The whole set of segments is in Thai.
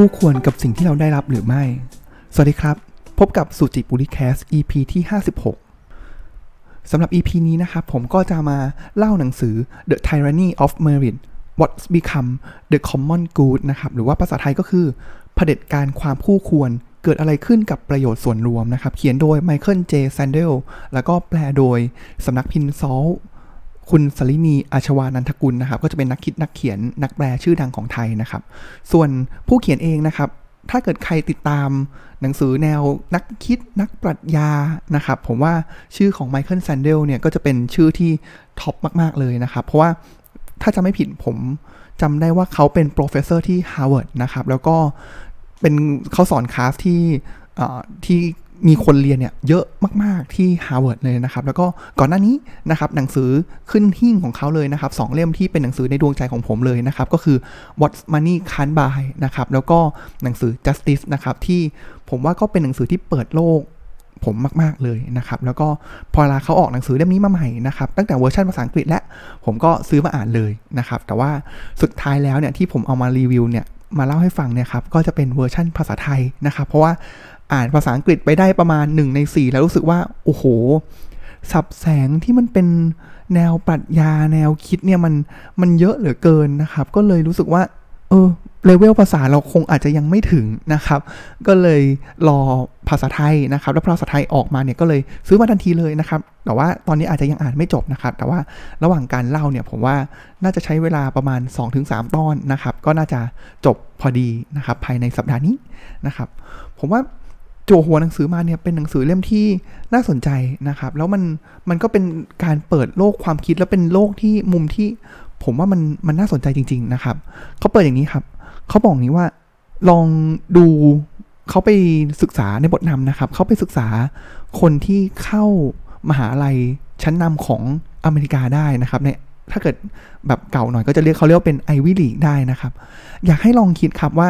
คู่ควรกับสิ่งที่เราได้รับหรือไม่ สวัสดีครับ พบกับสุจิบุริแคส EP ที่ 56 สำหรับ EP นี้นะครับ ผมก็จะมาเล่าหนังสือ The Tyranny of Merit What's Become the Common Good นะครับ หรือว่าภาษาไทยก็คือเผด็จการความคู่ควรเกิดอะไรขึ้นกับประโยชน์ส่วนรวมนะครับ เขียนโดยไมเคิลเจแซนเดลแล้วก็แปลโดยสำนักพิมพ์ซอล คุณสลินีอาชวานันทกุลนะครับ ก็จะเป็นนักคิดนักเขียนนักแปลชื่อดังของไทยนะครับ ส่วนผู้เขียนเองนะครับ ถ้าเกิดใครติดตามหนังสือแนวนักคิดนักปรัชญานะครับ ผมว่าชื่อของ Michael Sandel เนี่ยก็จะเป็นชื่อที่ top มากๆเลยนะครับ เพราะว่าถ้าจำไม่ผิดผมจำได้ว่าเขาเป็น professor ที่ฮาร์วาร์ดนะครับ แล้วก็เป็นเขาสอนคลาสที่ที่ มีคนเรียนเนี่ยเยอะมาก ๆ ที่ฮาร์วาร์ดเลยนะครับ แล้วก็ก่อนหน้านี้นะครับหนังสือขึ้นหิ้งของเขาเลยนะครับสองเล่มที่เป็นหนังสือในดวงใจของผมเลยนะครับ ก็คือ What Money Can't Buy นะครับ แล้วก็หนังสือ Justice นะครับ ที่ผมว่าก็เป็นหนังสือที่เปิดโลกผมมาก ๆ เลยนะครับ แล้วก็พอเวลาเขาออกหนังสือเล่มนี้มาใหม่นะครับ ตั้งแต่เวอร์ชันภาษาอังกฤษและ ผมก็ซื้อมาอ่านเลยนะครับ แต่ว่าสุดท้ายแล้วเนี่ยที่ผมเอามารีวิวเนี่ยมาเล่าให้ฟังเนี่ยครับก็จะเป็นเวอร์ชันภาษาไทยนะครับ เพราะว่า อ่านภาษาอังกฤษไปได้ประมาณ 1 ใน 4 แล้วรู้สึกว่า โอ้โห สับแสงที่มันเป็นแนวปรัชญาแนวคิดเนี่ยมันมันเยอะเหลือเกินนะครับ ก็เลยรู้สึกว่า เออเลเวลภาษาเราคงอาจจะยังไม่ถึงนะครับ ก็เลยรอภาษาไทยนะครับ แล้วภาษาไทยออกมาเนี่ยก็เลยซื้อมาทันทีเลยนะครับ แต่ว่าตอนนี้อาจจะยังอ่านไม่จบนะครับ แต่ว่าระหว่างการเล่าเนี่ยผมว่าน่าจะใช้เวลาประมาณ 2-3 ตอนนะครับ ก็น่าจะจบพอดีนะครับ ภายในสัปดาห์นี้นะครับ ผมว่า โจหัวหนังสือมาเนี่ยเป็นหนังสือเล่มที่น่าสนใจนะครับ แล้วมันมันก็เป็นการเปิดโลกความคิดแล้วเป็นโลกที่มุมที่ ผมว่ามันมันน่าสนใจจริง ๆนะครับเขาเปิดอย่างนี้ครับเขาบอกนี้ว่าลองดูเขาไปศึกษาในบทนำนะครับเขาไปศึกษาคนที่เข้ามหาลัยชั้นนำของอเมริกาได้นะครับเนี่ยถ้าเกิดแบบเก่าหน่อยก็จะเรียกเขาเรียกว่าเป็นไอวิลีกได้นะครับ อยากให้ลองคิดครับว่า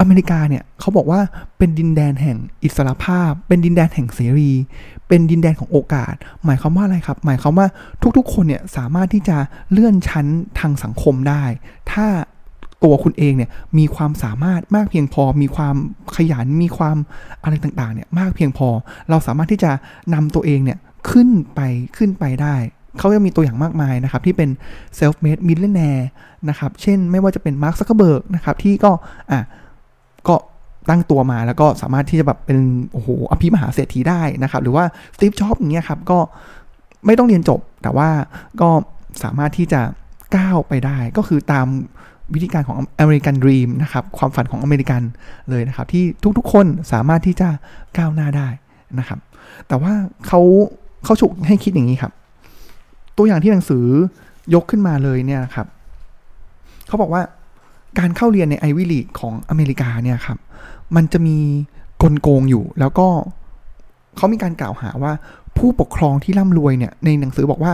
อเมริกาเนี่ยเขาบอกว่าเป็นดินแดนแห่งอิสรภาพ เป็นดินแดนแห่งเสรี เป็นดินแดนของโอกาส หมายความว่าอะไรครับ หมายความว่าทุกๆ คนเนี่ยสามารถที่จะเลื่อนชั้นทางสังคมได้ ถ้าตัวคุณเองเนี่ยมีความสามารถมากเพียงพอ มีความขยัน มีความอะไรต่างๆเนี่ยมากเพียงพอ เราสามารถที่จะนำตัวเองเนี่ยขึ้นไปขึ้นไปได้เขาจะมีตัวอย่างมากมายนะครับ ที่เป็น self made millionaire นะครับ เช่นไม่ว่าจะเป็น Mark Zuckerberg นะครับที่ก็อะ ก็ตั้งตัวมาแล้วก็สามารถที่จะแบบเป็นโอ้โหอภิมหาเศรษฐีได้นะครับ หรือว่า Steve Jobs อย่างเงี้ยครับก็ไม่ต้องเรียนจบ แต่ว่าก็สามารถที่จะก้าวไปได้ ก็คือตามวิธีการของ American Dream นะครับ ความฝันของอเมริกันเลยนะครับ ที่ทุกๆคนสามารถที่จะก้าวหน้าได้นะครับ แต่ว่าเขาเขาฉุกให้คิดอย่างนี้ครับ ตัวอย่างที่หนังสือยกขึ้นมาเลยเนี่ยครับเขาบอกว่า การเข้าเรียนในไอวิลีของอเมริกาเนี่ยครับ มันจะมีกลโกงอยู่ แล้วก็เขามีการกล่าวหาว่าผู้ปกครองที่ร่ำรวยเนี่ย ในหนังสือบอกว่า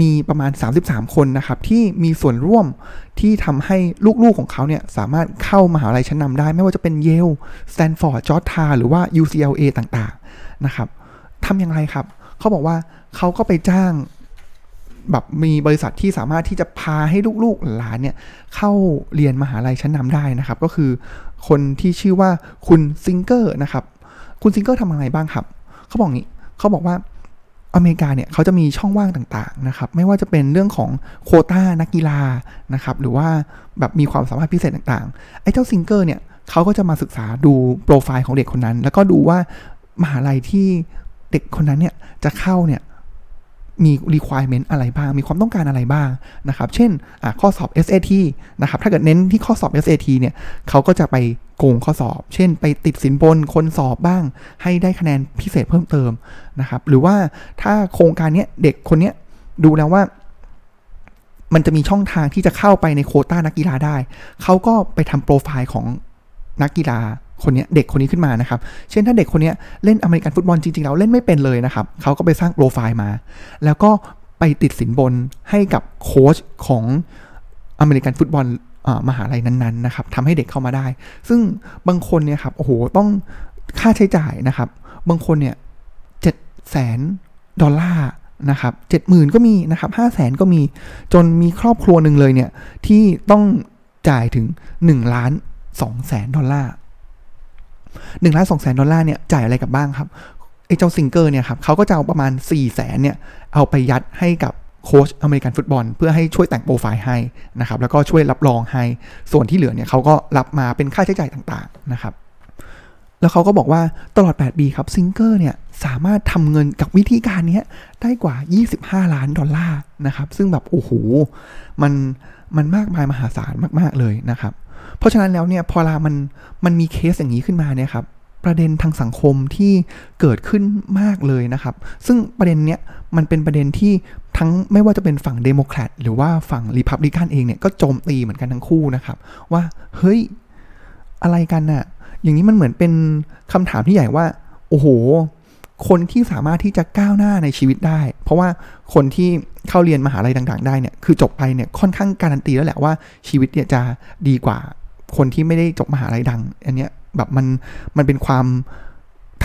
มีประมาณ 33 คนนะครับ ที่มีส่วนร่วมที่ทำให้ลูกๆของเขาเนี่ย สามารถเข้ามหาลัยชั้นนำได้ ไม่ว่าจะเป็นเยลสแตนฟอร์ดจอร์จทาวน์หรือว่า UCLA ต่างๆ นะครับทำอย่างไรครับ เขาบอกว่าเขาก็ไปจ้าง แบบมีบริษัทที่สามารถที่จะพาให้ลูกๆหลานเนี่ยเข้าเรียนมหาลัยชั้นนำได้นะครับ ก็คือคนที่ชื่อว่าคุณซิงเกอร์นะครับ คุณซิงเกอร์ทำอะไรบ้างครับ เขาบอกงี้เขาบอกว่าอเมริกาเนี่ยเขาจะมีช่องว่างต่างๆนะครับ ไม่ว่าจะเป็นเรื่องของโควต้านักกีฬานะครับ หรือว่าแบบมีความสามารถพิเศษต่างๆ ไอ้เจ้าซิงเกอร์เนี่ยเขาก็จะมาศึกษาดูโปรไฟล์ของเด็กคนนั้น แล้วก็ดูว่ามหาลัยที่เด็กคนนั้นเนี่ยจะเข้าเนี่ย มี requirement อะไรบ้าง มีความต้องการอะไรบ้างนะครับ เช่นข้อสอบ SAT นะครับ ถ้าเกิดเน้นที่ข้อสอบ SAT เนี่ยเขาก็จะไปโกงข้อสอบ เช่น ไปติดสินบนคนสอบบ้าง ให้ได้คะแนนพิเศษเพิ่มเติมนะครับ หรือว่าถ้าโครงการนี้เด็กคนนี้ดูแล้วว่ามันจะมีช่องทางที่จะเข้าไปในโคต้านักกีฬาได้ เขาก็ไปทำโปรไฟล์ของนักกีฬา คนนี้เด็กคนนี้ขึ้นมานะครับ เช่นถ้าเด็กคนนี้เล่นอเมริกันฟุตบอลจริงๆแล้วเล่นไม่เป็นเลยนะครับเขาก็ไปสร้างโปรไฟล์มา แล้วก็ไปติดสินบนให้กับโค้ชของอเมริกันฟุตบอลมหาลัยนั้นๆนะครับทำให้เด็กเข้ามาได้ ซึ่งบางคนเนี่ยครับโอ้โหต้องค่าใช้จ่ายนะครับ บางคนเนี่ยเจ็ดแสนดอลลาร์นะครับเจ็ดหมื่นก็มีนะครับห้าแสนก็มีจนมีครอบครัวหนึ่งเลยเนี่ยที่ต้องจ่ายถึงหนึ่งล้าน2แสนดอลลาร์ 1ล้าน2แสนดอลลาร์เนี่ยจ่ายอะไรกับบ้างครับไอ้เจ้าซิงเกอร์เนี่ยครับเขาก็จะเอาประมาณ4แสนเนี่ยเอาไปยัดให้กับโค้ชอเมริกันฟุตบอล เพื่อให้ช่วยแต่งโปรไฟล์ให้นะครับแล้วก็ช่วยรับรองให้ส่วนที่เหลือเนี่ยเขาก็รับมาเป็นค่าใช้จ่ายต่างๆนะครับแล้วเขาก็บอกว่าตลอด 8 ปีครับซิงเกอร์เนี่ยสามารถทำเงินกับวิธีการนี้ได้กว่า 25 ล้านดอลลาร์นะครับ ซึ่งแบบ โอ้โห มันมันมากมายมหาศาลมาก ๆ เลยนะครับ เพราะฉะนั้นแล้วเนี่ยพอลามันมันมีเคสอย่างนี้ขึ้นมาเนี่ยครับประเด็นทางสังคมที่เกิดขึ้นมากเลยนะครับ ซึ่งประเด็นเนี้ยมันเป็นประเด็นที่ทั้งไม่ว่าจะเป็นฝั่งเดโมแครตหรือว่าฝั่งรีพับลิกันเองเนี่ยก็โจมตีเหมือนกันทั้งคู่นะครับ ว่าเฮ้ยอะไรกันน่ะ อย่างนี้มันเหมือนเป็นคำถามที่ใหญ่ว่า โอ้โห คนที่สามารถที่จะก้าวหน้าในชีวิตได้ เพราะว่าคนที่เข้าเรียนมหาลัยต่าง ๆ ได้เนี่ยคือจบไปเนี่ยค่อนข้างการันตีแล้วแหละว่าชีวิตเนี่ยจะดีกว่า คนที่ไม่ได้จบมหาลัยดัง อันเนี้ยแบบมันมันเป็นความ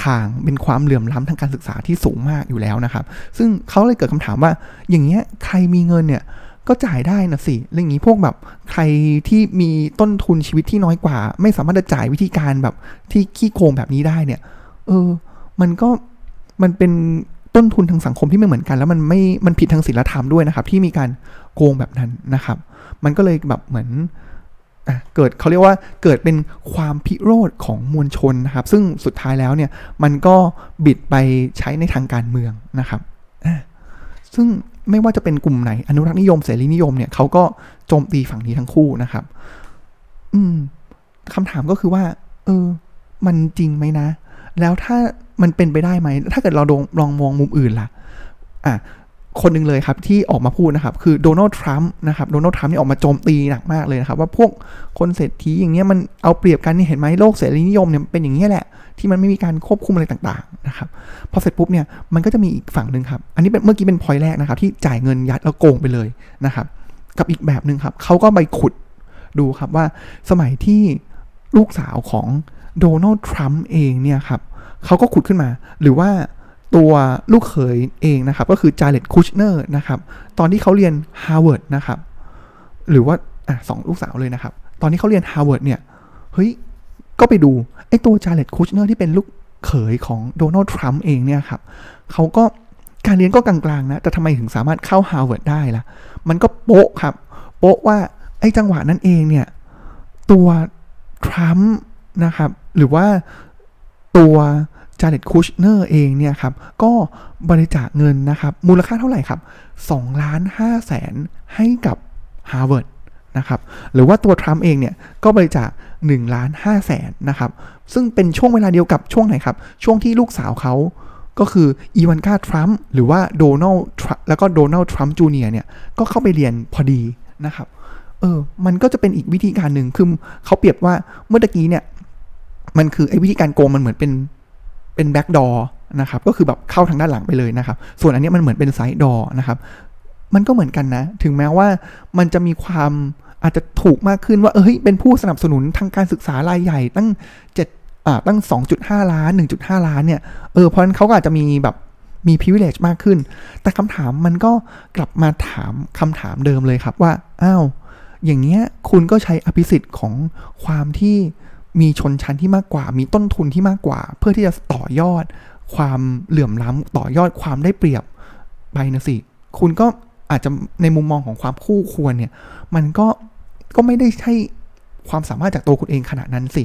ทางเป็นความเหลื่อมล้ำทางการศึกษาที่สูงมากอยู่แล้วนะครับ ซึ่งเขาเลยเกิดคำถามว่า อย่างเงี้ยใครมีเงินเนี่ยก็จ่ายได้นะสิเรื่องนี้พวกแบบใครที่มีต้นทุนชีวิตที่น้อยกว่า ไม่สามารถจะจ่ายวิธีการแบบที่ขี้โกงแบบนี้ได้เนี่ย เออ มันก็มันเป็นต้นทุนทางสังคมที่ไม่เหมือนกัน แล้วมันไม่มันผิดทางศีลธรรมด้วยนะครับ ที่มีการโกงแบบนั้นนะครับ มันก็เลยแบบเหมือน เกิดเขาเรียกว่าเกิดเป็นความพิโรธของมวลชนนะครับ ซึ่งสุดท้ายแล้วเนี่ยมันก็บิดไปใช้ในทางการเมืองนะครับ ซึ่งไม่ว่าจะเป็นกลุ่มไหนอนุรักษ์นิยมเสรีนิยมเนี่ยเขาก็โจมตีฝั่งนี้ทั้งคู่นะครับ อืมคำถามก็คือว่า เออ มันจริงไหมนะ แล้วถ้ามันเป็นไปได้ไหม ถ้าเกิดเราลองมองมุมอื่นล่ะ อะ คนหนึ่งเลยครับที่ออกมาพูดนะครับ คือโดนัลด์ทรัมป์นะครับโดนัลด์ทรัมป์นี่ออกมาโจมตีหนักมากเลยนะครับ ว่าพวกคนเศรษฐีอย่างเงี้ยมันเอาเปรียบกันนี่เห็นไหมโลกเสรีนิยมเนี่ยเป็นอย่างนี้แหละ ที่มันไม่มีการควบคุมอะไรต่างๆนะครับพอเสร็จปุ๊บเนี่ยมันก็จะมีอีกฝั่งหนึ่งครับ อันนี้เป็นเมื่อกี้เป็นพอยแรกนะครับ ที่จ่ายเงินยัดแล้วโกงไปเลยนะครับ กับอีกแบบหนึ่งครับเขาก็ไปขุดดูครับว่าสมัยที่ลูกสาวของโดนัลด์ทรัมป์เองเนี่ยครับเขาก็ขุดขึ้นมา หรือว่า ตัวลูกเขยเองนะครับ ก็คือจาเร็ดคุชเนอร์นะครับ ตอนที่เขาเรียนฮาร์วาร์ดนะครับ หรือว่าอะสองลูกสาวเลยนะครับ ตอนที่เขาเรียนฮาร์วาร์ดเนี่ย เฮ้ย ก็ไปดู ไอ้ตัวจาเร็ดคุชเนอร์ที่เป็นลูกเขยของโดนัลด์ทรัมป์เองเนี่ยครับเขาก็การเรียนก็กลางๆนะ แต่ทำไมถึงสามารถเข้าฮาร์วาร์ดได้ล่ะ มันก็โป๊ะครับ โป๊ะว่าไอ้จังหวะนั้นเองเนี่ย ตัวทรัมป์นะครับ หรือว่าตัว จาเร็ดคุชเนอร์เองเนี่ยครับก็บริจาคเงินนะครับมูลค่าเท่าไหร่ครับ2ล้าน5แสนให้กับฮาร์วาร์ดนะครับหรือว่าตัวทรัมป์เองเนี่ยก็บริจาค1ล้าน5แสนนะครับซึ่งเป็นช่วงเวลาเดียวกับช่วงไหนครับ ช่วงที่ลูกสาวเขาก็คืออีวานกาทรัมป์หรือว่าโดนัลด์แล้วก็โดนัลด์ทรัมป์จูเนียร์เนี่ยก็เข้าไปเรียนพอดีนะครับเออมันก็จะเป็นอีกวิธีการหนึ่งคือเขาเปรียบว่าเมื่อกี้เนี่ยมันคือไอ้วิธีการโกงมันเหมือนเป็น เป็น back door นะครับก็คือแบบเข้าทางด้านหลังไปเลยนะครับ ส่วนอันนี้มันเหมือนเป็น side door นะครับ มันก็เหมือนกันนะ ถึงแม้ว่ามันจะมีความอาจจะถูกมากขึ้นว่าเอ้ยเป็นผู้สนับสนุนทางการศึกษารายใหญ่ตั้งเจ็ดอ่าตั้ง 2.5 ล้าน 1.5 ล้านเนี่ยเออเพราะฉะนั้นเขาก็อาจจะมีแบบมี privilege มากขึ้น แต่คำถามมันก็กลับมาถามคำถามเดิมเลยครับว่า อ้าว อย่างเงี้ย คุณก็ใช้อภิสิทธิ์ของความที่ มีชนชั้นที่มากกว่า มีต้นทุนที่มากกว่า เพื่อที่จะต่อยอดความเหลื่อมล้ำต่อยอดความได้เปรียบไปนะสิ คุณก็อาจจะในมุมมองของความคู่ควรเนี่ย มันก็ก็ไม่ได้ใช่ความสามารถจากตัวคุณเองขนาดนั้นสิ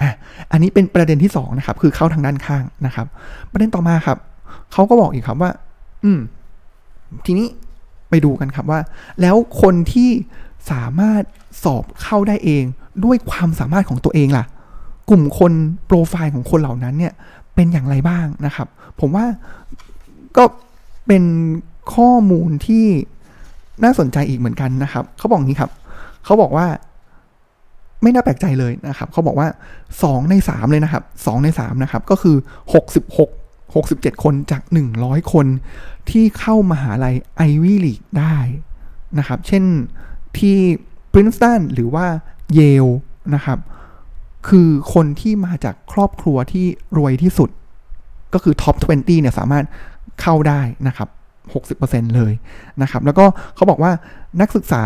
อะอันนี้เป็นประเด็นที่สองนะครับ คือเข้าทางด้านข้างนะครับ ประเด็นต่อมาครับ เขาก็บอกอีกครับว่า อืม ทีนี้ไปดูกันครับว่า แล้วคนที่สามารถสอบเข้าได้เอง ด้วยความสามารถของตัวเองล่ะ กลุ่มคนโปรไฟล์ของคนเหล่านั้นเนี่ยเป็นอย่างไรบ้างนะครับ ผมว่าก็เป็นข้อมูลที่น่าสนใจอีกเหมือนกันนะครับเขาบอกงี้ครับเขาบอกว่าไม่น่าแปลกใจเลยนะครับเขาบอกว่าสองในสามเลยนะครับสองในสามนะครับ ก็คือหกสิบหกหกสิบเจ็ดคนจากหนึ่งร้อยคนที่เข้ามาหาลัยไอวี่ลีกได้นะครับ เช่นที่ปรินสตันหรือว่า เยลนะครับ คือคนที่มาจากครอบครัวที่รวยที่สุด ก็คือท็อป 20 เนี่ยสามารถเข้าได้นะครับ 60%เลยนะครับ แล้วก็เขาบอกว่านักศึกษา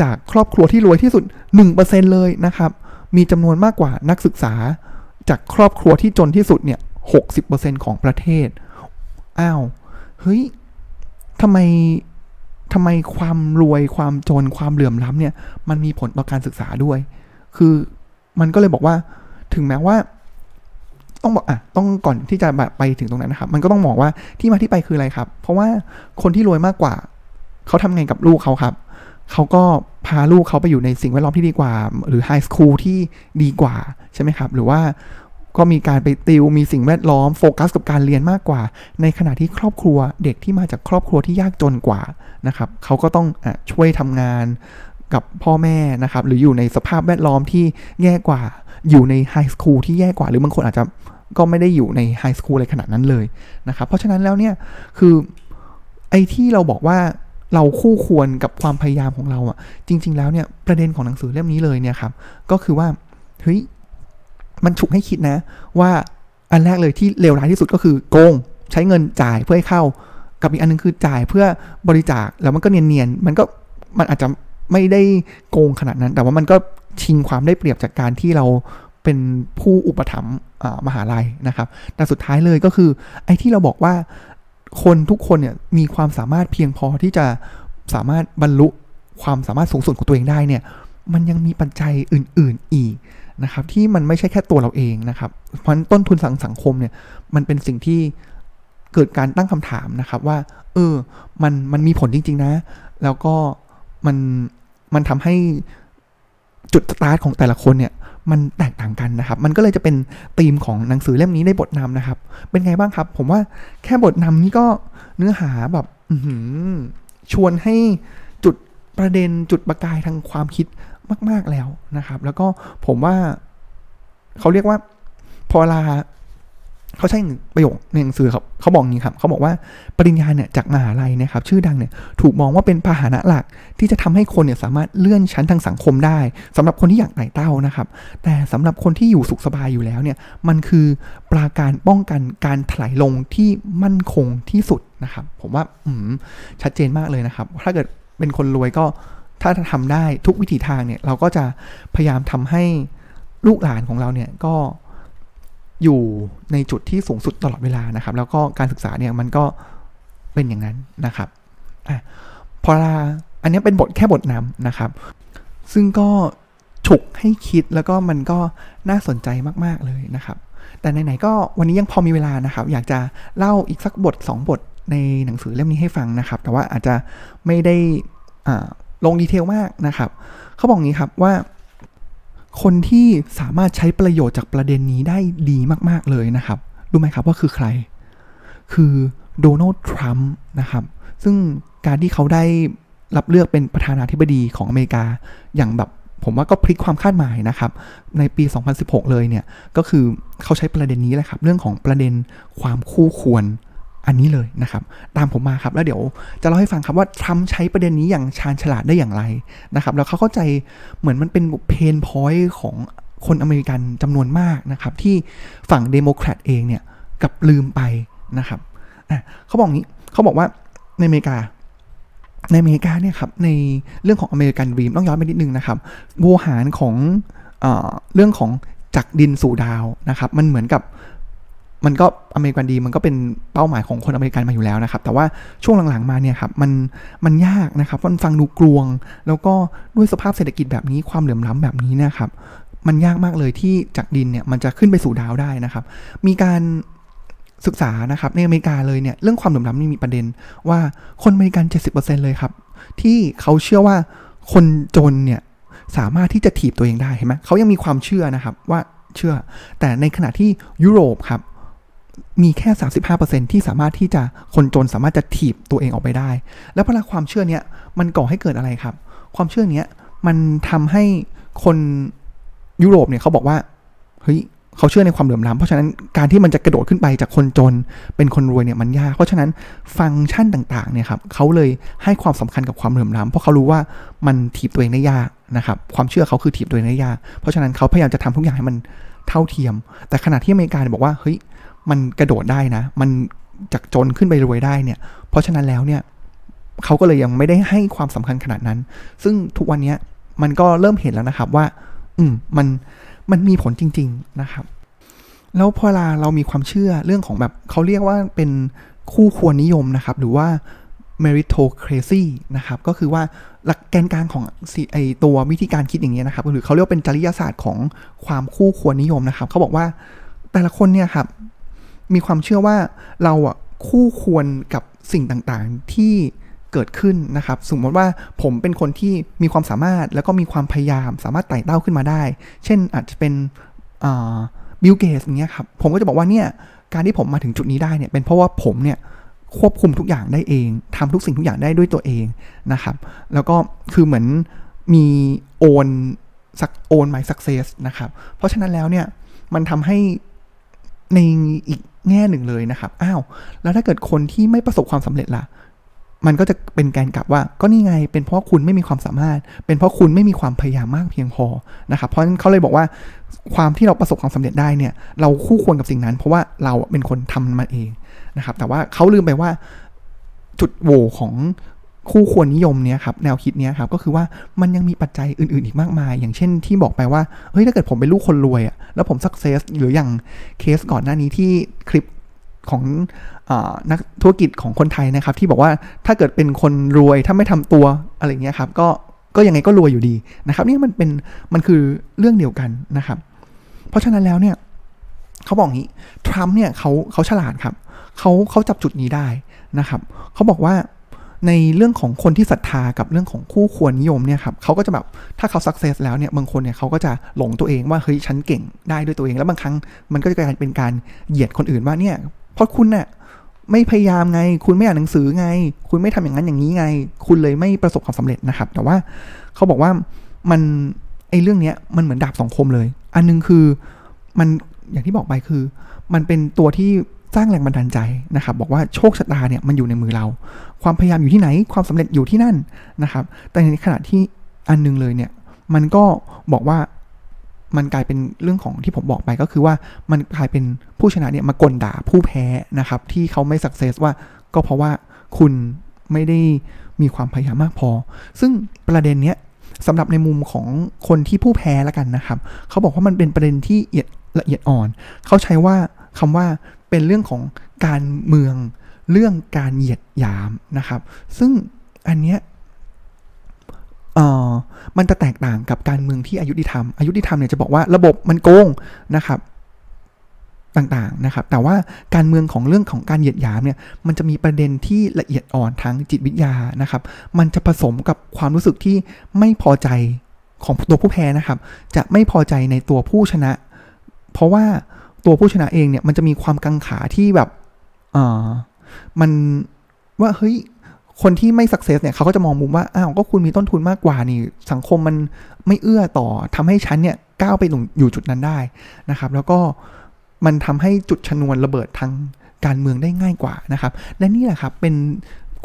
จากครอบครัวที่รวยที่สุด 1%เลยนะครับ มีจำนวนมากกว่านักศึกษาจากครอบครัวที่จนที่สุดเนี่ยหกสิบเปอร์เซ็นของประเทศ อ้าว เฮ้ยทำไม ทำไมความรวยความจนความเหลื่อมล้ำเนี่ย มันมีผลต่อการศึกษาด้วย คือมันก็เลยบอกว่า ถึงแม้ว่า ต้องบอกอะต้องก่อนที่จะแบบไปถึงตรงนั้นนะครับ มันก็ต้องมองว่าที่มาที่ไปคืออะไรครับ เพราะว่าคนที่รวยมากกว่า เขาทำไงกับลูกเขาครับเขาก็พาลูกเขาไปอยู่ในสิ่งแวดล้อมที่ดีกว่า หรือไฮสคูลที่ดีกว่า ใช่ไหมครับ หรือว่า ก็มีการไปติวมีสิ่งแวดล้อมโฟกัสกับการเรียนมากกว่า ในขณะที่ครอบครัวเด็กที่มาจากครอบครัวที่ยากจนกว่านะครับเขาก็ต้องอช่วยทำงานกับพ่อแม่นะครับหรืออยู่ในสภาพแวดล้อมที่แย่กว่า อยู่ใน high school ที่แย่กว่า หรือบางคนอาจจะก็ไม่ได้อยู่ใน high school อะไรขนาดนั้นเลยนะครับเพราะฉะนั้นแล้วเนี่ยคือไอ้ที่เราบอกว่าเราคู่ควรกับความพยายามของเราอะจริง ๆ แล้วเนี่ยประเด็นของหนังสือเล่มนี้เลยเนี่ยครับก็คือว่าเฮ้ย มันฉุกให้คิดนะ ว่าอันแรกเลยที่เลวร้ายที่สุดก็คือโกงใช้เงินจ่ายเพื่อให้เข้า กับอีกอันนึงคือจ่ายเพื่อบริจาคแล้วมันก็เนียนๆมันก็มันอาจจะไม่ได้โกงขนาดนั้น แต่ว่ามันก็ชิงความได้เปรียบจากการที่เราเป็นผู้อุปถัมภ์มหาลัยนะครับ แต่สุดท้ายเลยก็คือ ไอ้ที่เราบอกว่าคนทุกคนเนี่ยมีความสามารถเพียงพอที่จะสามารถบรรลุความสามารถสูงสุดของตัวเองได้เนี่ย มันยังมีปัจจัยอื่น ๆ อีก นะครับที่มันไม่ใช่แค่ตัวเราเองนะครับ เพราะต้นทุนสังสังคมเนี่ยมันเป็นสิ่งที่เกิดการตั้งคำถามนะครับว่า เออมันมันมีผลจริง ๆ นะ แล้วก็มันมันทำให้จุดสตาร์ทของแต่ละคนเนี่ยมันแตกต่างกันนะครับ มันก็เลยจะเป็นธีมของหนังสือเล่มนี้ในบทนำนะครับ เป็นไงบ้างครับ ผมว่าแค่บทนำนี้ก็เนื้อหาแบบชวนให้จุดประเด็นจุดประกายทางความคิด มาก ๆแล้วนะครับ แล้วก็ผมว่าเขาเรียกว่าพอเวลาเขาใช้ประโยคในหนังสือครับเขาบอกงี้ครับเขาบอกว่าปริญญาเนี่ยจากมหาลัยนะครับ ชื่อดังเนี่ยถูกมองว่าเป็นพาหนะหลักที่จะทำให้คนเนี่ยสามารถเลื่อนชั้นทางสังคมได้สำหรับคนที่อยากไต่เต้านะครับ แต่สำหรับคนที่อยู่สุขสบายอยู่แล้วเนี่ยมันคือปราการป้องกันการถลายลงที่มั่นคงที่สุดนะครับ ผมว่าอืมชัดเจนมากเลยนะครับ ถ้าเกิดเป็นคนรวยก็ ถ้าทำได้ทุกวิถีทางเนี่ยเราก็จะพยายามทำให้ลูกหลานของเราเนี่ยก็อยู่ในจุดที่สูงสุดตลอดเวลานะครับ แล้วก็การศึกษาเนี่ยมันก็เป็นอย่างนั้นนะครับอะพอลาอันนี้เป็นบทแค่บทนำนะครับ ซึ่งก็ฉุกให้คิดแล้วก็มันก็น่าสนใจมาก ๆ เลยนะครับ แต่ไหนๆก็วันนี้ยังพอมีเวลานะครับ อยากจะเล่าอีกสักบท 2 บทในหนังสือเล่มนี้ให้ฟังนะครับ แต่ว่าอาจจะไม่ได้ ลงดีเทลมากนะครับ เขาบอกงี้ครับว่าคนที่สามารถใช้ประโยชน์จากประเด็นนี้ได้ดีมาก ๆ เลยนะครับ รู้ไหมครับว่าคือใคร คือโดนัลด์ทรัมป์นะครับ ซึ่งการที่เขาได้รับเลือกเป็นประธานาธิบดีของอเมริกา อย่างแบบผมว่าก็พลิกความคาดหมายนะครับ ในปี 2016 เลยเนี่ย ก็คือเขาใช้ประเด็นนี้แหละครับ เรื่องของประเด็นความคู่ควร อันนี้เลยนะครับ ตามผมมาครับ แล้วเดี๋ยวจะเล่าให้ฟังครับว่าทรัมป์ใช้ประเด็นนี้อย่างชาญฉลาดได้อย่างไรนะครับ แล้วเขาเข้าใจเหมือนมันเป็น pain point ของคนอเมริกันจำนวนมากนะครับ ที่ฝั่งเดโมแครตเองเนี่ยกลับลืมไปนะครับอะเขาบอกงี้เขาบอกว่าในอเมริกา ในอเมริกาเนี่ยครับในเรื่องของ American Dream ต้องย้อนไปนิดนึงนะครับโวหารของเอเรื่องของจากดินสู่ดาวนะครับ มันเหมือนกับ มันก็ American Dreamันก็เป็นเป้าหมายของคนอเมริกันมาอยู่แล้วนะครับ แต่ว่าช่วงหลังๆมาเนี่ยครับมันมันยากนะครับมันฟังดูกลวง แล้วก็ด้วยสภาพเศรษฐกิจแบบนี้ความเหลื่อมล้ำแบบนี้นะครับ มันยากมากเลยที่จากดินเนี่ยมันจะขึ้นไปสู่ดาวได้นะครับ มีการศึกษานะครับในอเมริกาเลยเนี่ยเรื่องความเหลื่อมล้ำนี่มีประเด็นว่าคนอเมริกัน 70%เลยครับ ที่เขาเชื่อว่าคนจนเนี่ยสามารถที่จะถีบตัวเองได้เห็นไหมเขายังมีความเชื่อนะครับว่าเชื่อ แต่ในขณะที่ยุโรปครับ มีแค่ 35%ที่สามารถที่จะคนจนสามารถจะถีบตัวเองออกไปได้ แล้วพลังความเชื่อเนี้ยมันก่อให้เกิดอะไรครับ ความเชื่อเนี้ยมันทำให้คนยุโรปเนี่ยเขาบอกว่าเฮ้ยเขาเชื่อในความเหลื่อมล้ำเพราะฉะนั้นการที่มันจะกระโดดขึ้นไปจากคนจนเป็นคนรวยเนี่ยมันยาก เพราะฉะนั้นฟังก์ชันต่างๆเนี่ยครับเขาเลยให้ความสำคัญกับความเหลื่อมล้ำเพราะเขารู้ว่ามันถีบตัวเองได้ยากนะครับความเชื่อเขาคือถีบตัวเองได้ยาก เพราะฉะนั้นเขาพยายามจะทำทุกอย่างให้มันเท่าเทียม แต่ขณะที่อเมริกาบอกว่าเฮ้ย มันกระโดดได้นะ มันจากจนขึ้นไปรวยได้เนี่ย เพราะฉะนั้นแล้วเนี่ยเขาก็เลยยังไม่ได้ให้ความสำคัญขนาดนั้น ซึ่งทุกวันนี้มันก็เริ่มเห็นแล้วนะครับว่า อืมมันมันมีผลจริง ๆนะครับ แล้วพอเวลาเรามีความเชื่อเรื่องของแบบเขาเรียกว่าเป็นคู่ควรนิยมนะครับ หรือว่า meritocracy นะครับ ก็คือว่าหลักแกนกลางของไอตัววิธีการคิดอย่างเงี้ยนะครับหรือเขาเรียกเป็นจริยศาสตร์ของความคู่ควรนิยมนะครับเขาบอกว่าแต่ละคนเนี่ยครับ มีความเชื่อว่าเราอะคู่ควรกับสิ่งต่างๆที่เกิดขึ้นนะครับ สมมติว่าผมเป็นคนที่มีความสามารถแล้วก็มีความพยายามสามารถไต่เต้าขึ้นมาได้ เช่นอาจจะเป็นบิลเกสอย่างเงี้ยครับ ผมก็จะบอกว่าเนี่ยการที่ผมมาถึงจุดนี้ได้เนี่ยเป็นเพราะว่าผมเนี่ยควบคุมทุกอย่างได้เองทำทุกสิ่งทุกอย่างได้ด้วยตัวเองนะครับ แล้วก็คือเหมือนมีโอนสักโอนไมสักเซสนะครับ เพราะฉะนั้นแล้วเนี่ยมันทำให้ในอีก แง่หนึ่งเลยนะครับ อ้าว แล้วถ้าเกิดคนที่ไม่ประสบความสำเร็จล่ะ มันก็จะเป็นการกลับว่า ก็นี่ไง เป็นเพราะคุณไม่มีความสามารถ เป็นเพราะคุณไม่มีความพยายามมากเพียงพอ นะครับ เพราะฉะนั้นเขาเลยบอกว่า ความที่เราประสบความสำเร็จได้เนี่ย เราคู่ควรกับสิ่งนั้น เพราะว่าเราเป็นคนทำมันเองนะครับ แต่ว่าเขาลืมไปว่าจุดโหวของ คู่ควรนิยมเนี่ยครับแนวคิดเนี้ยครับก็คือว่ามันยังมีปัจจัยอื่นๆอีกมากมาย อย่างเช่นที่บอกไปว่าเฮ้ยถ้าเกิดผมเป็นลูกคนรวยอะแล้วผมสักเซสหรืออย่างเคสก่อนหน้านี้ที่คลิปของอนักธุรกิจของคนไทยนะครับ ที่บอกว่าถ้าเกิดเป็นคนรวยถ้าไม่ทำตัวอะไรเงี้ยครับก็ก็ยังไงก็รวยอยู่ดีนะครับนี่มันเป็นมันคือเรื่องเดียวกันนะครับ เพราะฉะนั้นแล้วเนี่ยเขาบอกงี้ทรัมป์เนี่ยเขาเขาฉลาดครับเขาเขาจับจุดนี้ได้นะครับเขาบอกว่า ในเรื่องของคนที่ศรัทธากับเรื่องของคู่ควรนิยมเนี่ยครับเขาก็จะแบบถ้าเขาสักเซสแล้วเนี่ยบางคนเนี่ยเขาก็จะหลงตัวเองว่าเฮ้ยฉันเก่งได้ด้วยตัวเอง แล้วบางครั้งมันก็จะกลายเป็นการเหยียดคนอื่นว่าเนี่ยเพราะคุณเนี่ยไม่พยายามไง คุณไม่อ่านหนังสือไง คุณไม่ทำอย่างนั้นอย่างนี้ไง คุณเลยไม่ประสบความสำเร็จนะครับ แต่ว่าเขาบอกว่ามันไอ้เรื่องเนี้ยมันเหมือนดาบสองคมเลย อันนึงคือมันอย่างที่บอกไปคือ มันเป็นตัวที่ สร้างแรงบันดาลใจนะครับ บอกว่าโชคชะตาเนี่ยมันอยู่ในมือเรา ความพยายามอยู่ที่ไหน ความสำเร็จอยู่ที่นั่นนะครับ แต่ในขณะที่อันนึงเลยเนี่ย มันก็บอกว่ามันกลายเป็นเรื่องของที่ผมบอกไปก็คือว่ามันกลายเป็นผู้ชนะเนี่ยมากลด่าผู้แพ้นะครับ ที่เขาไม่สักเซสว่าก็เพราะว่าคุณไม่ได้มีความพยายามมากพอ ซึ่งประเด็นเนี้ยสำหรับในมุมของคนที่ผู้แพ้แล้วกันนะครับ เขาบอกว่ามันเป็นประเด็นที่ละเอียดอ่อน เขาใช้ว่าคำว่า เป็นเรื่องของการเมืองเรื่องการเหยียดหยามนะครับ ซึ่งอันเนี้ยเอ่อมันจะแตกต่างกับการเมืองที่อายุติธรรมอายุติธรรมเนี่ยจะบอกว่าระบบมันโกงนะครับต่างๆนะครับ แต่ว่าการเมืองของเรื่องของการเหยียดหยามเนี่ย มันจะมีประเด็นที่ละเอียดอ่อนทางจิตวิทยานะครับ มันจะผสมกับความรู้สึกที่ไม่พอใจของตัวผู้แพ้นะครับ จะไม่พอใจในตัวผู้ชนะ เพราะว่า ตัวผู้ชนะเองเนี่ยมันจะมีความกังขาที่แบบอ่ามันว่าเฮ้ยคนที่ไม่สักเซสเนี่ยเขาก็จะมองมุมว่าอ้าวก็คุณมีต้นทุนมากกว่านี่ สังคมมันไม่เอื้อต่อทำให้ฉันเนี่ยก้าวไปอยู่จุดนั้นได้นะครับ แล้วก็มันทำให้จุดชนวนระเบิดทางการเมืองได้ง่ายกว่านะครับ และนี่แหละครับเป็น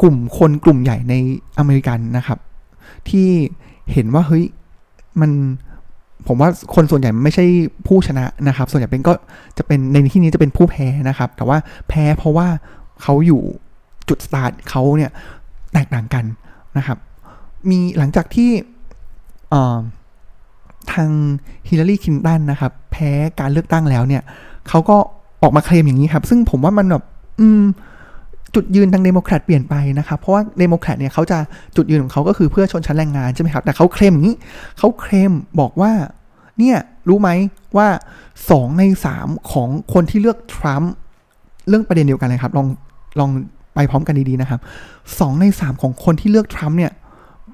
กลุ่มคนกลุ่มใหญ่ในอเมริกันนะครับ ที่เห็นว่าเฮ้ยมัน ผมว่าคนส่วนใหญ่ไม่ใช่ผู้ชนะนะครับ ส่วนใหญ่เป็นก็จะเป็นในที่นี้จะเป็นผู้แพ้นะครับ แต่ว่าแพ้เพราะว่าเขาอยู่จุดสตาร์ทเขาเนี่ยแตกต่างกันนะครับ มีหลังจากที่ทางฮิลลารีคลินตันนะครับ แพ้การเลือกตั้งแล้วเนี่ยเขาก็ออกมาเคลมอย่างนี้ครับ ซึ่งผมว่ามันแบบอืมจุดยืนทางเดโมแครตเปลี่ยนไปนะครับ เพราะว่าเดโมแครตเนี่ยเขาจะจุดยืนของเขาก็คือเพื่อชนชั้นแรงงานใช่ไหมครับ แต่เขาเคลมอย่างนี้เขาเคลมบอกว่า เนี่ย รู้ไหมว่าสองในสามของคนที่เลือกทรัมป์เรื่องประเด็นเดียวกันเลยครับ ลองลองไปพร้อมกันดี ๆ นะครับสองในสามของคนที่เลือกทรัมป์เนี่ย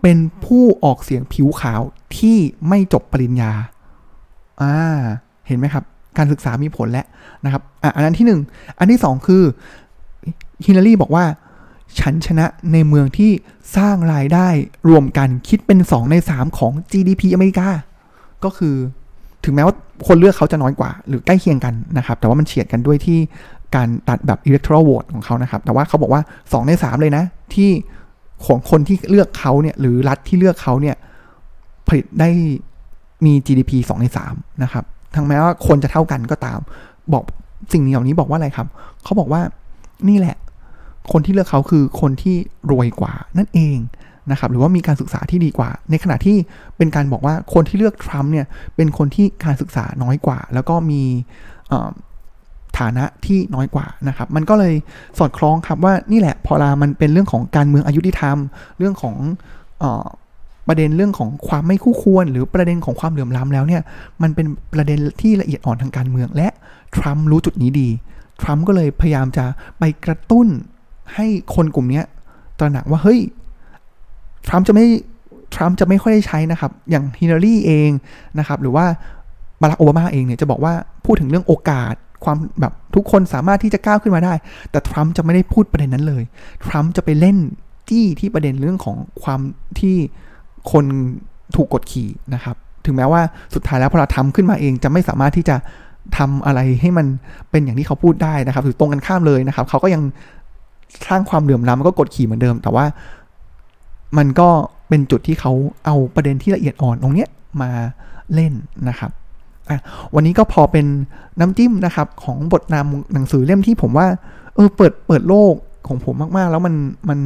เป็นผู้ออกเสียงผิวขาวที่ไม่จบปริญญา อ่า เห็นไหมครับ การศึกษามีผลแล้วนะครับอะอันนั้นที่หนึ่งอันที่สองคือฮิลลารีบอกว่าฉันชนะในเมืองที่สร้างรายได้รวมกันคิดเป็นสองในสามของ GDP อเมริกา ก็คือถึงแม้ว่าคนเลือกเขาจะน้อยกว่า หรือใกล้เคียงกันนะครับ แต่ว่ามันเฉียดกันด้วยที่การตัดแบบ electoral vote ของเขานะครับ แต่ว่าเขาบอกว่า 2 ใน 3 เลยนะ ที่ของคนที่เลือกเขาเนี่ยหรือรัฐที่เลือกเขาเนี่ยผลิตได้มี GDP 2 ใน 3 นะครับทั้งแม้ว่าคนจะเท่ากันก็ตาม บอกสิ่งเหล่านี้บอกว่าอะไรครับ เขาบอกว่านี่แหละ คนที่เลือกเขาคือคนที่รวยกว่านั่นเอง นะครับหรือว่ามีการศึกษาที่ดีกว่า ในขณะที่เป็นการบอกว่าคนที่เลือกทรัมป์เนี่ยเป็นคนที่การศึกษาน้อยกว่า แล้วก็มีฐานะที่น้อยกว่านะครับ มันก็เลยสอดคล้องครับว่านี่แหละพอลามันเป็นเรื่องของการเมืองอายุติธรรม เรื่องของอประเด็นเรื่องของความไม่คู่ควร หรือประเด็นของความเหลื่อมล้ำแล้วเนี่ยมันเป็นประเด็นที่ละเอียดอ่อนทางการเมือง และทรัมป์รู้จุดนี้ดีทรัมป์ก็เลยพยายามจะไปกระตุ้นให้คนกลุ่มนี้ตระหนักว่าเฮ้ย ทรัมป์จะไม่ทรัมป์จะไม่ค่อยได้ใช้นะครับ อย่างฮิลลารีเองนะครับ หรือว่าบารักโอบามาเองเนี่ยจะบอกว่าพูดถึงเรื่องโอกาสความแบบทุกคนสามารถที่จะก้าวขึ้นมาได้ แต่ทรัมป์จะไม่ได้พูดประเด็นนั้นเลย ทรัมป์จะไปเล่นที่ที่ประเด็นเรื่องของความที่คนถูกกดขี่นะครับ ถึงแม้ว่าสุดท้ายแล้วพอเราทำขึ้นมาเองจะไม่สามารถที่จะทำอะไรให้มันเป็นอย่างที่เขาพูดได้นะครับหรือตรงกันข้ามเลยนะครับ เขาก็ยังสร้างความเหลื่อมล้ำก็กดขี่เหมือนเดิม แต่ว่า มันก็เป็นจุดที่เขาเอาประเด็นที่ละเอียดอ่อนตรงเนี้ยมาเล่นนะครับวันนี้ก็พอเป็นน้ำจิ้มนะครับ ของบทนำหนังสือเล่มที่ผมว่า เออเปิดเปิดโลกของผมมาก ๆ แล้วมันมัน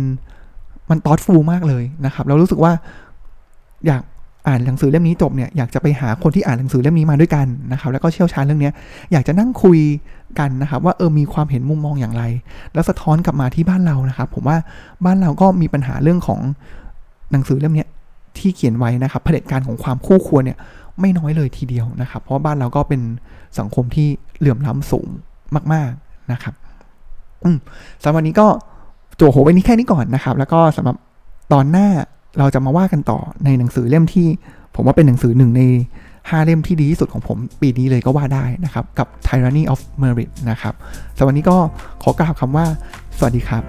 มันตอดฟูมากเลยนะครับ แล้วรู้สึกว่าอยาก อ่านหนังสือเล่มนี้จบเนี่ยอยากจะไปหาคนที่อ่านหนังสือเล่มนี้มาด้วยกันนะครับแล้วก็เชี่ยวชาญเรื่องนี้อยากจะนั่งคุยกันนะครับว่าเออมีความเห็นมุมมองอย่างไร แล้วสะท้อนกลับมาที่บ้านเรานะครับผมว่าบ้านเราก็มีปัญหาเรื่องของหนังสือเล่มนี้ที่เขียนไว้นะครับเผด็จการของความคู่ควรเนี่ยไม่น้อยเลยทีเดียวนะครับ เพราะบ้านเราก็เป็นสังคมที่เหลื่อมล้ำสูงมาก ๆนะครับอืมสำหรับวันนี้ก็จั่วหัวไว้นี้แค่นี้ก่อนนะครับ แล้วก็สำหรับตอนหน้า เราจะมาว่ากันต่อในหนังสือเล่มที่ ผมว่าเป็นหนังสือหนึ่งในห้าเล่มที่ดีที่สุดของผมปีนี้เลยก็ว่าได้นะครับ กับ Tyranny of Merit นะครับสำหรับวันนี้ก็ขอกล่าวคำว่า สวัสดีครับ